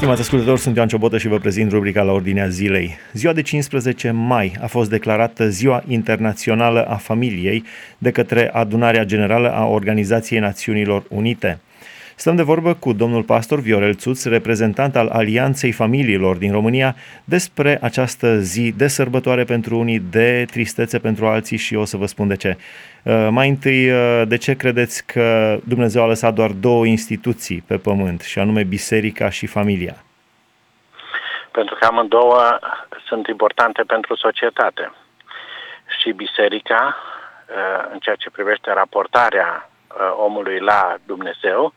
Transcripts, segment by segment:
Stimați ascultători, sunt Ioan Ciobotă și vă prezint rubrica la ordinea zilei. Ziua de 15 mai a fost declarată Ziua Internațională a Familiei de către Adunarea Generală a Organizației Națiunilor Unite. Stăm de vorbă cu domnul pastor Viorel Țuț, reprezentant al Alianței Familiilor din România, despre această zi de sărbătoare pentru unii, de tristețe pentru alții și o să vă spun de ce. Uh, mai întâi, uh, de ce credeți că Dumnezeu a lăsat doar două instituții pe pământ, și anume biserica și familia? Pentru că amândouă sunt importante pentru societate. Și biserica, uh, în ceea ce privește raportarea omului la Dumnezeu,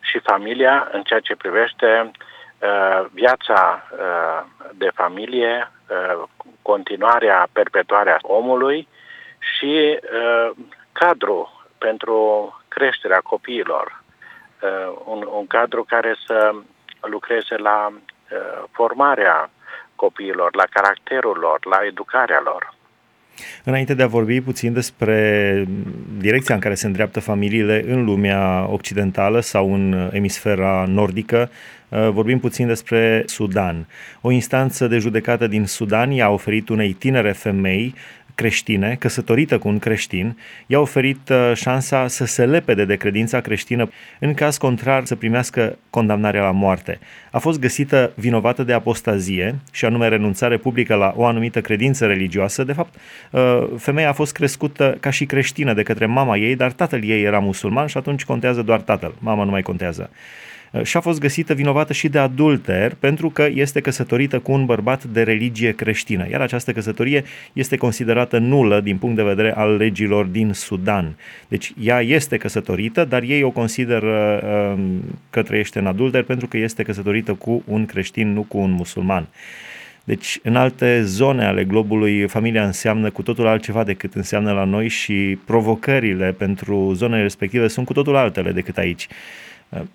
și familia în ceea ce privește uh, viața uh, de familie, uh, continuarea, perpetuarea omului și uh, cadru pentru creșterea copiilor. Uh, un, un cadru care să lucreze la uh, formarea copiilor, la caracterul lor, la educarea lor. Înainte de a vorbi puțin despre direcția în care se îndreaptă familiile în lumea occidentală sau în emisfera nordică, uh, vorbim puțin despre Sudan. O instanță de judecată din Sudan i-a oferit unei tinere femei creștine, căsătorită cu un creștin, i-a oferit uh, șansa să se lepede de credința creștină, în caz contrar să primească condamnarea la moarte. A fost găsită vinovată de apostazie, și anume renunțare publică la o anumită credință religioasă. De fapt, uh, femeia a fost crescută ca și creștină de către mama ei, dar tatăl ei era musulman și atunci contează doar tatăl, mama nu mai contează. Uh, și a fost găsită vinovată și de adulter pentru că este căsătorită cu un bărbat de religie creștină, iar această căsătorie este considerată nulă din punct de vedere al legilor din Sudan. Deci ea este căsătorită, dar ei o consideră uh, că trăiește în adulter pentru că este căsătorită cu un creștin, nu cu un musulman. Deci, în alte zone ale globului, familia înseamnă cu totul altceva decât înseamnă la noi și provocările pentru zonele respective sunt cu totul altele decât aici.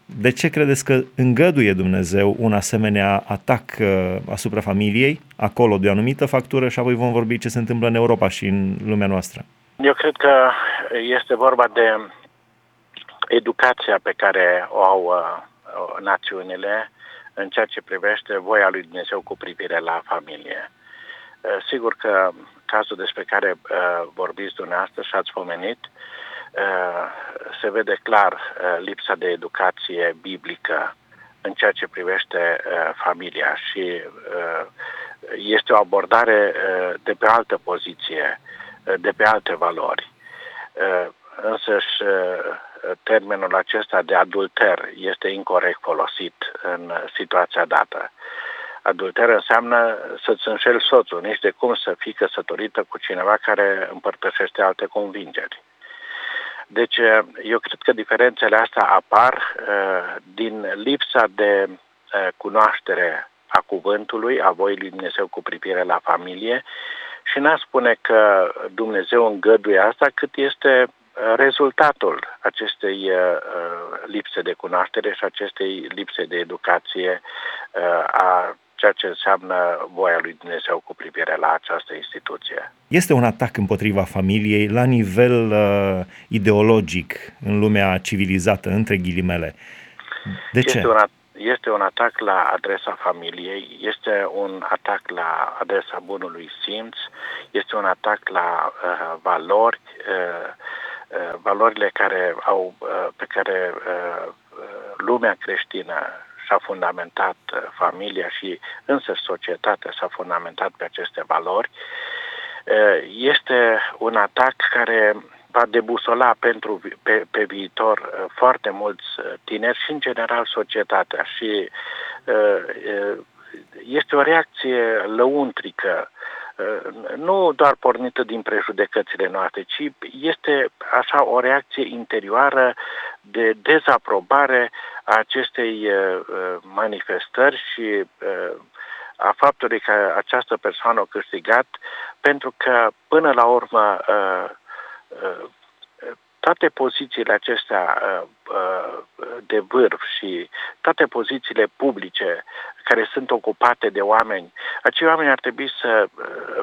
De ce credeți că îngăduie Dumnezeu un asemenea atac uh, asupra familiei, acolo de o anumită factură și apoi vom vorbi ce se întâmplă în Europa și în lumea noastră? Eu cred că este vorba de educația pe care o au uh, națiunile în ceea ce privește voia lui Dumnezeu cu privire la familie. Uh, sigur că cazul despre care vorbiți dumneavoastră și ați pomenit Uh, se vede clar uh, lipsa de educație biblică în ceea ce privește uh, familia și este o abordare de pe altă poziție, de pe alte valori. Însăși termenul acesta de adulter este incorrect folosit în situația dată. Adulter înseamnă să-ți înșeli soțul, nici de cum să fii căsătorită cu cineva care împărtășește alte convingeri. Deci, eh, eu cred că diferențele astea apar uh, din lipsa de uh, cunoaștere a cuvântului, a voii lui Dumnezeu cu privire la familie și n-a spune că Dumnezeu îngăduie asta, cât este rezultatul acestei uh, lipse de cunoaștere și acestei lipse de educație uh, a ceea ce înseamnă voia lui Dumnezeu cu privire la această instituție. Este un atac împotriva familiei la nivel uh, ideologic în lumea civilizată, între ghilimele. De este ce? Un este un atac la adresa familiei, este un atac la adresa bunului simț, este un atac la uh, valori, uh, uh, valorile care au, uh, pe care uh, uh lumea creștină s-a fundamentat uh, familia și însă societatea s-a fundamentat pe aceste valori, uh, este un atac care va debusola pentru, pe, pe viitor uh, foarte mulți tineri și, în general, societatea. Și este o reacție lăuntrică, nu doar pornită din prejudecățile noastre, ci este așa o reacție interioară de dezaprobare a acestei uh, uh, manifestări și uh, a faptului că această persoană a câștigat, pentru că până la urmă toate pozițiile acestea de vârf și toate pozițiile publice care sunt ocupate de oameni, acei oameni ar trebui să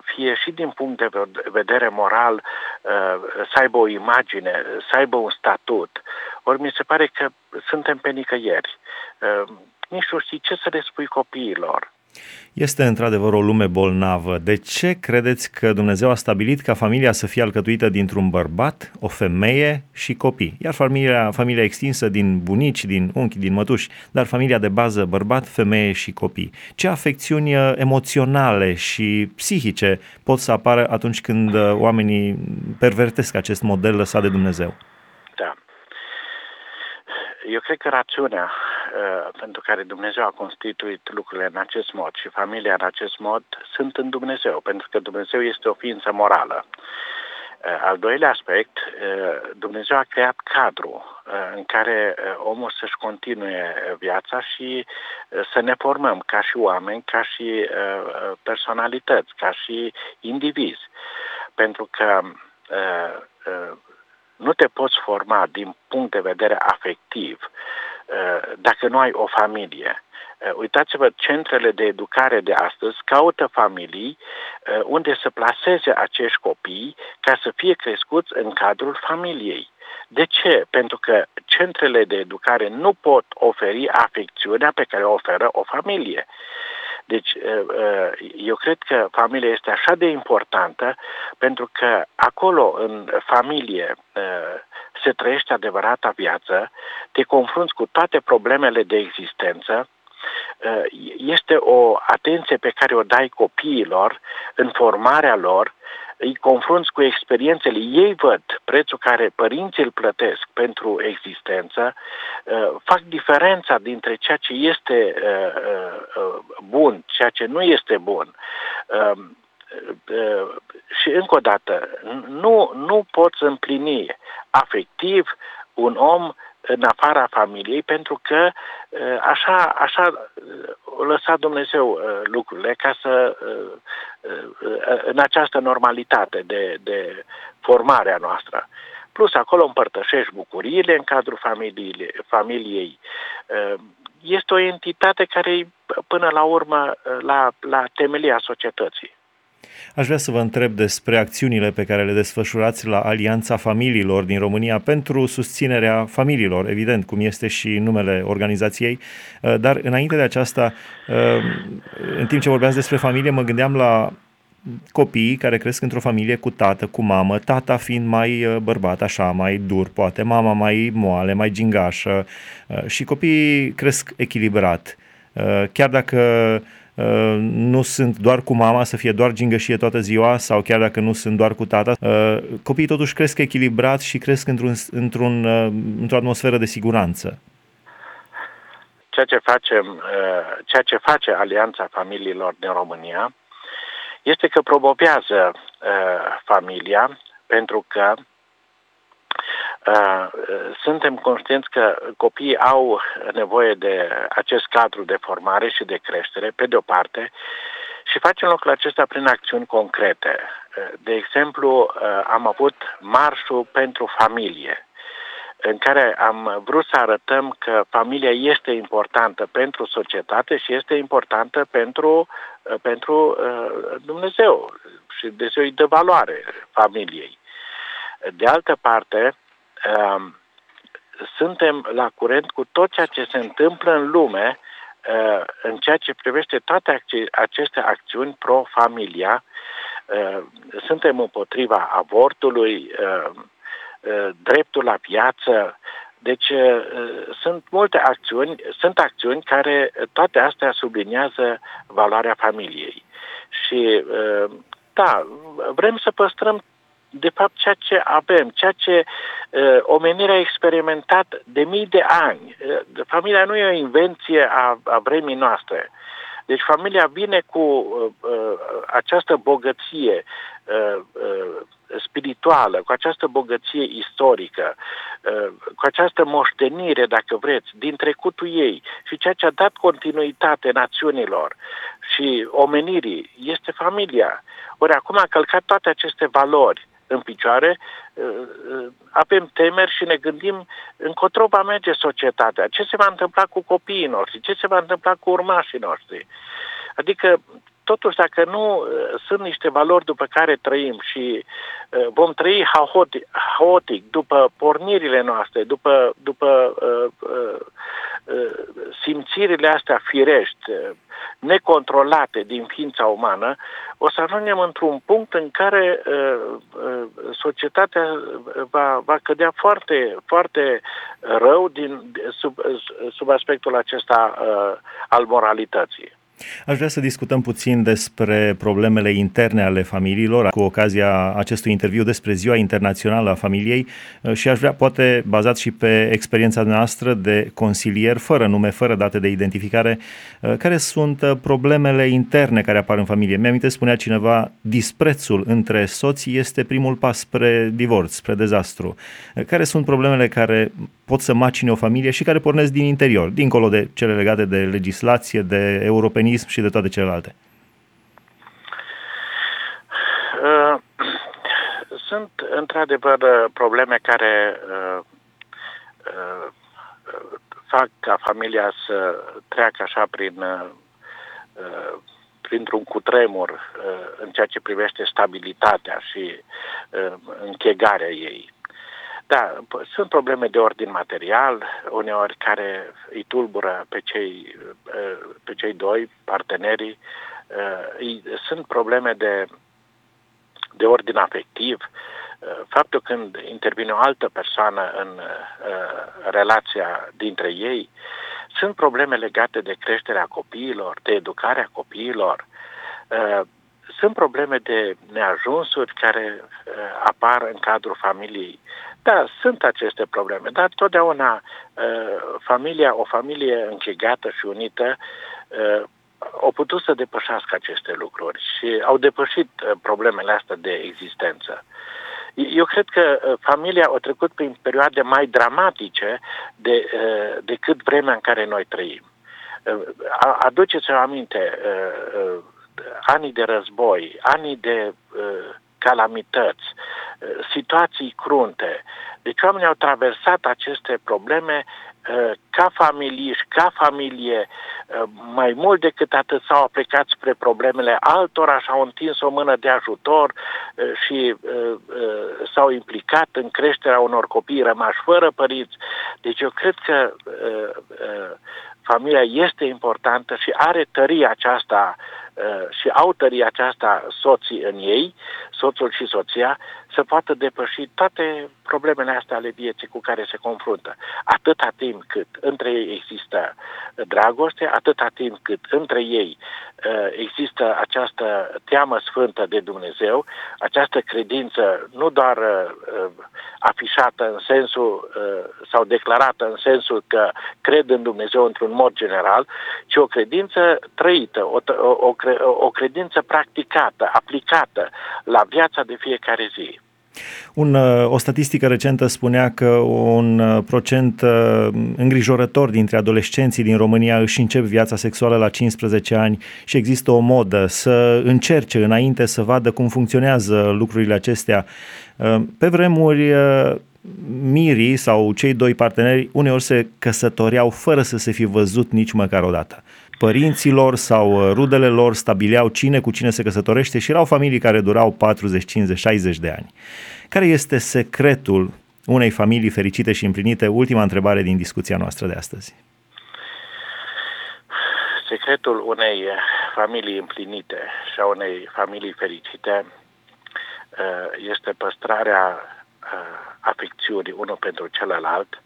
fie și din punct de vedere moral, să aibă o imagine, să aibă un statut. Ori mi se pare că suntem pe nicăieri. nici nu știi ce să le spui copiilor. Este într-adevăr o lume bolnavă. De ce credeți că Dumnezeu a stabilit ca familia să fie alcătuită dintr-un bărbat, o femeie și copii? Iar familia, familia extinsă din bunici, din unchi, din mătuși, dar familia de bază, bărbat, femeie și copii. Ce afecțiuni uh, emoționale și psihice pot să apară atunci când uh, oamenii pervertesc acest model lăsat de Dumnezeu? Da. Eu cred că rațiunea uh, pentru care Dumnezeu a constituit lucrurile în acest mod și familia în acest mod sunt în Dumnezeu, pentru că Dumnezeu este o ființă morală. Uh, al doilea aspect, uh, Dumnezeu a creat cadru uh, în care uh, omul să-și continue viața și uh, să ne formăm ca și oameni, ca și uh, uh personalități, ca și indivizi. Pentru că uh, uh, nu te poți forma din punct de vedere afectiv uh, dacă nu ai o familie. Uh, uitați-vă, centrele de educare de astăzi caută familii uh, unde să placeze acești copii ca să fie crescuți în cadrul familiei. De ce? Pentru că centrele de educare nu pot oferi afecțiunea pe care o oferă o familie. Deci, eu cred că familia este așa de importantă pentru că acolo, în familie, se trăiește adevărata viață, te confrunți cu toate problemele de existență, este o atenție pe care o dai copiilor în formarea lor, îi confrunți cu experiențele, ei văd prețul care părinții îl plătesc pentru existență, uh, fac diferența dintre ceea ce este uh, uh, bun, ceea ce nu este bun. Um, și încă o dată, nu, nu poți împlini afectiv un om în afara familiei, pentru că așa, așa a lăsat Dumnezeu lucrurile ca să în această normalitate de, de formare a noastră. Plus acolo împărtășești bucuriile în cadrul familiei, familiei. Este o entitate care până la urmă la, la temelia societății. Aș vrea să vă întreb despre acțiunile pe care le desfășurați la Alianța Familiilor din România pentru susținerea familiilor, evident, cum este și numele organizației, uh, dar înainte de aceasta, uh, în timp ce vorbeați despre familie, mă gândeam la copiii care cresc într-o familie cu tată, cu mamă, tata fiind mai uh, bărbat, așa, mai dur, poate, mama mai moale, mai gingașă și copiii cresc echilibrat. Chiar dacă Uh, nu sunt doar cu mama, să fie doar gingășie toată ziua sau chiar dacă nu sunt doar cu tata. Uh, copiii totuși cresc echilibrat și cresc într-un, într-un, uh, într-o atmosferă de siguranță. Ceea ce, facem, ceea ce face Alianța Familiilor din România este că promovează familia pentru că Uh, suntem conștienți că copiii au nevoie de acest cadru de formare și de creștere, pe de o parte, și facem lucrul acesta prin acțiuni concrete. Uh, de exemplu, uh, am avut marșul pentru familie, în care am vrut să arătăm că familia este importantă pentru societate și este importantă pentru, pentru Dumnezeu și Dumnezeu îi dă valoare familiei. De altă parte, uh, suntem la curent cu tot ceea ce se întâmplă în lume uh, în ceea ce privește toate aceste acțiuni pro-familia. Uh, suntem împotriva avortului, uh, uh, dreptul la viață, deci uh, sunt multe acțiuni, sunt acțiuni care toate astea subliniază valoarea familiei. Și uh, da, vrem să păstrăm de fapt ceea ce avem, ceea ce uh, omenirea a experimentat de mii de ani. Uh, familia nu e o invenție a, a vremii noastre. Deci familia vine cu uh, uh, această bogăție uh, uh, spirituală, cu această bogăție istorică, uh, cu această moștenire, dacă vreți, din trecutul ei și ceea ce a dat continuitate națiunilor și omenirii este familia. Ori acum a călcat toate aceste valori în picioare, uh, uh, avem temeri și ne gândim încotro va merge societatea, ce se va întâmpla cu copiii noștri, ce se va întâmpla cu urmașii noștri. Adică, totuși, dacă nu uh, sunt niște valori după care trăim și vom trăi haotic, după pornirile noastre, după, după uh, uh, simțirile astea firești, necontrolate din ființa umană, o să ajungem într-un punct în care uh, uh, societatea va, va cădea foarte, foarte rău din, sub, sub aspectul acesta uh, al moralității. Aș vrea să discutăm puțin despre problemele interne ale familiilor cu ocazia acestui interviu despre Ziua Internațională a Familiei uh, și aș vrea, poate bazat și pe experiența noastră de consilier, fără nume, fără date de identificare, uh, care sunt uh, problemele interne care apar în familie. Mi-am spunea cineva, disprețul între soții este primul pas spre divorț, spre dezastru. Care sunt problemele care pot să macine o familie și care pornesc din interior, dincolo de cele legate de legislație, de europenism și de toate celelalte? Uh, sunt într-adevăr probleme care uh, uh, fac ca familia să treacă așa prin printr-un cutremur în ceea ce privește stabilitatea și închegarea ei. Da, sunt probleme de ordin material, uneori care îi tulbură pe cei, uh, pe cei doi, partenerii. Uh, sunt probleme de, de ordin afectiv. Uh, faptul când intervine o altă persoană în relația dintre ei, sunt probleme legate de creșterea copiilor, de educarea copiilor, sunt probleme de neajunsuri care apar în cadrul familiei da, sunt aceste probleme, dar totdeauna uh, familia, o familie închegată și unită uh, au putut să depășească aceste lucruri și au depășit uh, problemele astea de existență. Eu cred că familia a trecut prin perioade mai dramatice de, decât vremea în care noi trăim. Aduceți-vă aminte, anii de război, anii de calamități, situații crunte. Deci oamenii au traversat aceste probleme uh, ca familie și ca familie, uh, mai mult decât atât s-au aplicat spre problemele altora și au întins o mână de ajutor uh, și s-au implicat în creșterea unor copii rămași fără părinți. Deci eu cred că familia este importantă și are tăria aceasta și au tăria aceasta soții în ei, soțul și soția, să poată depăși toate problemele astea ale vieții cu care se confruntă. Atâta timp cât între ei există dragoste, atâta timp cât între ei uh, există această teamă sfântă de Dumnezeu, această credință nu doar uh, afișată în sensul uh, sau declarată în sensul că cred în Dumnezeu într-un mod general, ci o credință trăită, o, o, o credință practicată, aplicată la viața de fiecare zi. Un, uh, o statistică recentă spunea că un uh, procent uh, îngrijorător dintre adolescenții din România își încep viața sexuală la 15 ani și există o modă să încerce înainte să vadă cum funcționează lucrurile acestea. Pe vremuri, mirii sau cei doi parteneri uneori se căsătoreau fără să se fi văzut nici măcar o dată părinților sau uh, rudele lor stabileau cine cu cine se căsătorește și erau familii care durau 40, 50, 60 de ani. Care este secretul unei familii fericite și împlinite? Ultima întrebare din discuția noastră de astăzi. Secretul unei familii împlinite și a unei familii fericite uh, este păstrarea uh, afecțiunii unul pentru celălalt,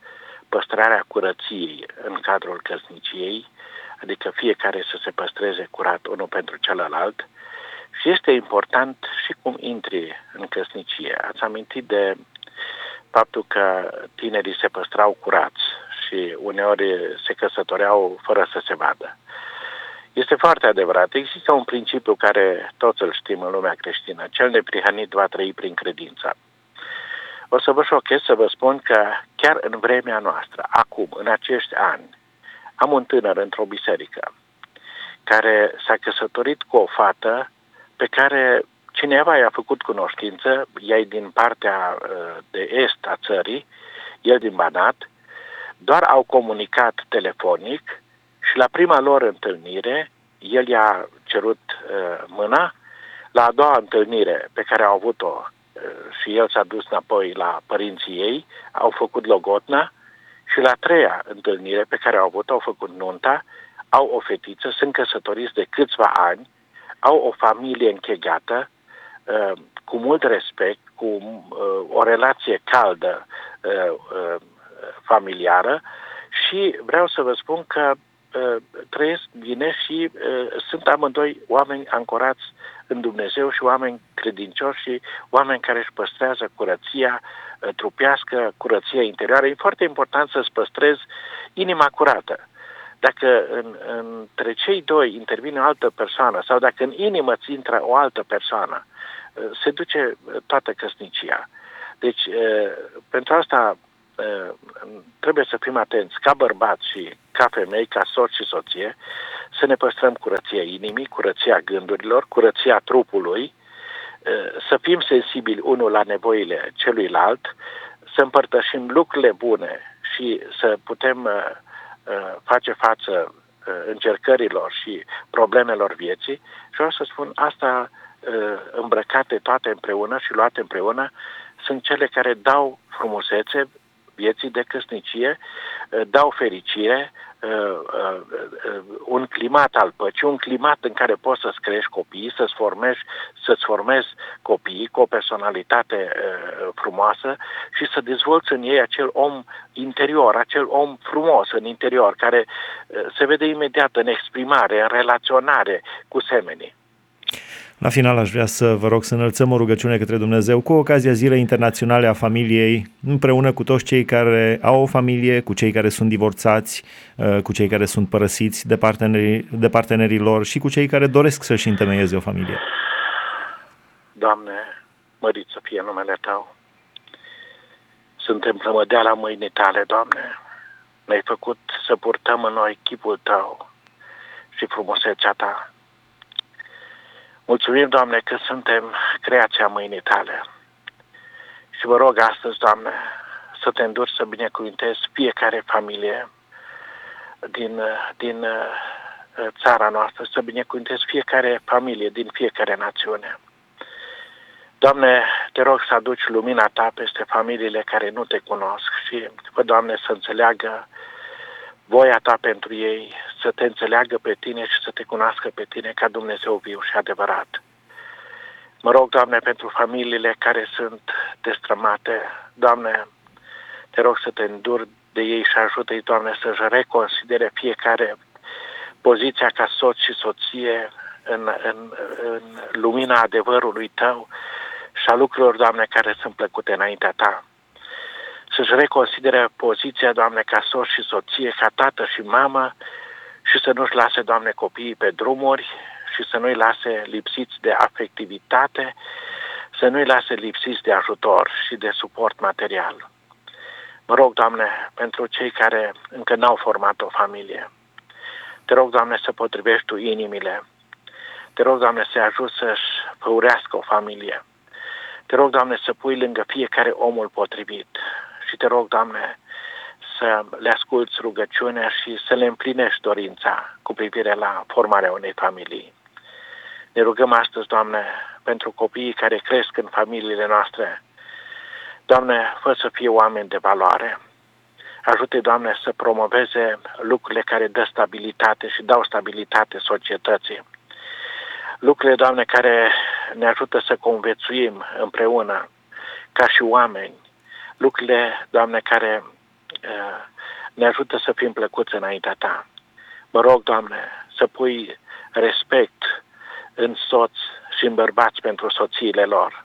păstrarea curăției în cadrul căsniciei, adică fiecare să se păstreze curat unul pentru celălalt și este important și cum intri în căsnicie. Ați amintit de faptul că tinerii se păstrau curați și uneori se căsătoreau fără să se vadă. Este foarte adevărat. Există un principiu care toți îl știm în lumea creștină. Cel neprihănit va trăi prin credință. O să vă șochez să vă spun că chiar în vremea noastră, acum, în acești ani, am un tânăr într-o biserică care s-a căsătorit cu o fată pe care cineva i-a făcut cunoștință, ea din partea uh, de est a țării, el din Banat, doar au comunicat telefonic și la prima lor întâlnire, el i-a cerut uh, mâna, la a doua întâlnire pe care au avut-o uh, și el s-a dus înapoi la părinții ei, au făcut logotna Și la treia întâlnire pe care au avut, au făcut nunta, au o fetiță, sunt căsătoriți de câțiva ani, au o familie închegată, uh, cu mult respect, cu uh, o relație caldă uh, familiară și vreau să vă spun că trăiesc bine și sunt amândoi oameni ancorați în Dumnezeu și oameni credincioși și oameni care își păstrează curăția trupească, curăția interioară. E foarte important să-ți păstrezi inima curată. Dacă în, între cei doi intervine o altă persoană sau dacă în inimă ți intră o altă persoană, se duce toată căsnicia. Deci, pentru asta trebuie să fim atenți ca bărbați și ca femei, ca soț și soție, să ne păstrăm curăția inimii, curăția gândurilor, curăția trupului, să fim sensibili unul la nevoile celuilalt, să împărtășim lucrurile bune și să putem face față încercărilor și problemelor vieții. Și vreau să spun asta îmbrăcate toate împreună și luate împreună sunt cele care dau frumusețe vieții de căsnicie, dau fericire, Uh, uh, uh, un climat al păcii, un climat în care poți să-ți crești copiii, să-ți formezi, să-ți formezi copiii cu o personalitate uh, frumoasă și să dezvolți în ei acel om interior, acel om frumos în interior, care uh, se vede imediat în exprimare, în relaționare cu semenii. La final aș vrea să vă rog să înălțăm o rugăciune către Dumnezeu cu ocazia Zilei Internaționale a Familiei, împreună cu toți cei care au o familie, cu cei care sunt divorțați, uh, cu cei care sunt părăsiți de partenerii, de partenerii lor și cu cei care doresc să-și întemeieze o familie. Doamne, mărit să fie numele Tău. Suntem plămădeala mâinii Tale, Doamne. Ne-ai făcut să purtăm în noi chipul Tău și frumusețea Ta. Mulțumim, Doamne, că suntem creația mâinii Tale. Și vă rog astăzi, Doamne, să te înduri să binecuvintezi fiecare familie din, din uh, țara noastră, să binecuvintezi fiecare familie din fiecare națiune. Doamne, te rog să aduci lumina Ta peste familiile care nu te cunosc și, vă, Doamne, să înțeleagă voia ta pentru ei, să te înțeleagă pe tine și să te cunoască pe tine ca Dumnezeu viu și adevărat. Mă rog, Doamne, pentru familiile care sunt destrămate, Doamne, te rog să te îndur de ei și ajută-i, Doamne, să-și reconsidere fiecare poziția ca soț și soție în, în, în lumina adevărului Tău și a lucrurilor, Doamne, care sunt plăcute înaintea Ta să-și reconsidere poziția, Doamne, ca soț și soție, ca tată și mamă și să nu-și lase, Doamne, copiii pe drumuri și să nu-i lase lipsiți de afectivitate, să nu-i lase lipsiți de ajutor și de suport material. Mă rog, Doamne, pentru cei care încă n-au format o familie, te rog, Doamne, să potrivești Tu inimile. Te rog, Doamne, să ajut să-și făurească o familie. Te rog, Doamne, să pui lângă fiecare omul potrivit și te rog, Doamne, să le asculți rugăciunea și să le împlinești dorința cu privire la formarea unei familii. Ne rugăm astăzi, Doamne, pentru copiii care cresc în familiile noastre. Doamne, fă să fie oameni de valoare. Ajute, Doamne, să promoveze lucrurile care dă stabilitate și dau stabilitate societății. Lucrurile, Doamne, care ne ajută să conviețuim împreună ca și oameni, lucrurile, Doamne, care uh, ne ajută să fim plăcuți înaintea Ta. Mă rog, Doamne, să pui respect în soți și în bărbați pentru soțiile lor.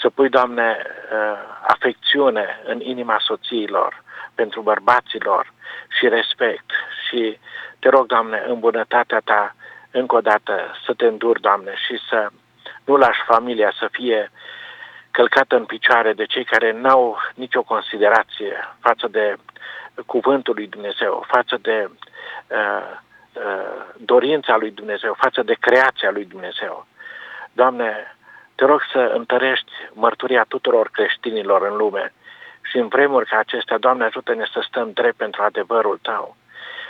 Să pui, Doamne, uh, afecțiune în inima soțiilor pentru bărbaților și respect. Și te rog, Doamne, în bunătatea Ta, încă o dată, să te înduri, Doamne, și să nu lași familia să fie călcată în picioare de cei care n-au nicio considerație față de cuvântul lui Dumnezeu, față de uh, uh, dorința lui Dumnezeu, față de creația lui Dumnezeu. Doamne, te rog să întărești mărturia tuturor creștinilor în lume și în vremuri ca acestea, Doamne, ajută-ne să stăm drept pentru adevărul Tău.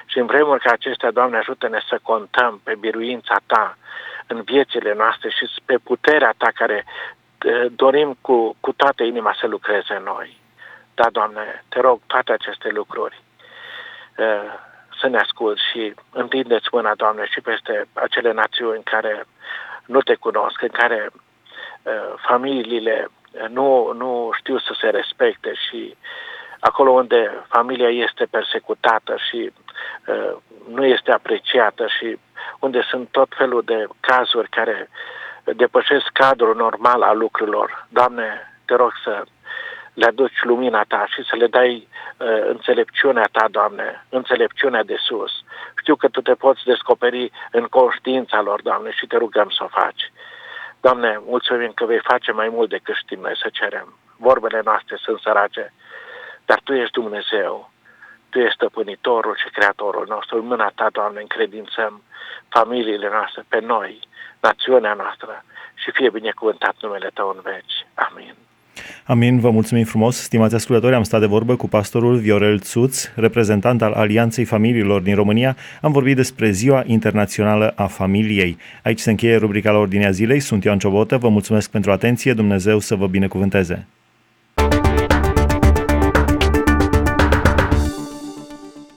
Și în vremuri ca acestea, Doamne, ajută-ne să contăm pe biruința Ta în viețile noastre și pe puterea Ta care dorim cu, cu toată inima să lucreze în noi. Da, Doamne, te rog toate aceste lucruri să ne ascult și întindeți mâna, Doamne, și peste acele națiuni care nu te cunosc, în care familiile nu, nu știu să se respecte și acolo unde familia este persecutată și uh, nu este apreciată și unde sunt tot felul de cazuri care depășesc cadrul normal al lucrurilor. Doamne, te rog să le aduci lumina ta și să le dai uh, înțelepciunea ta, Doamne, înțelepciunea de sus. Știu că tu te poți descoperi în conștiința lor, Doamne, și te rugăm să o faci. Doamne, mulțumim că vei face mai mult decât știm noi să cerem. Vorbele noastre sunt sărace, dar Tu ești Dumnezeu. Tu ești stăpânitorul și creatorul nostru. În mâna Ta, Doamne, încredințăm familiile noastre, pe noi, națiunea noastră și fie binecuvântat numele Tău în veci. Amin. Amin, vă mulțumim frumos. Stimați ascultători, am stat de vorbă cu pastorul Viorel Țuț, reprezentant al Alianței Familiilor din România. Am vorbit despre Ziua Internațională a Familiei. Aici se încheie rubrica la Ordinea Zilei. Sunt Ioan Ciobotă, vă mulțumesc pentru atenție, Dumnezeu să vă binecuvânteze.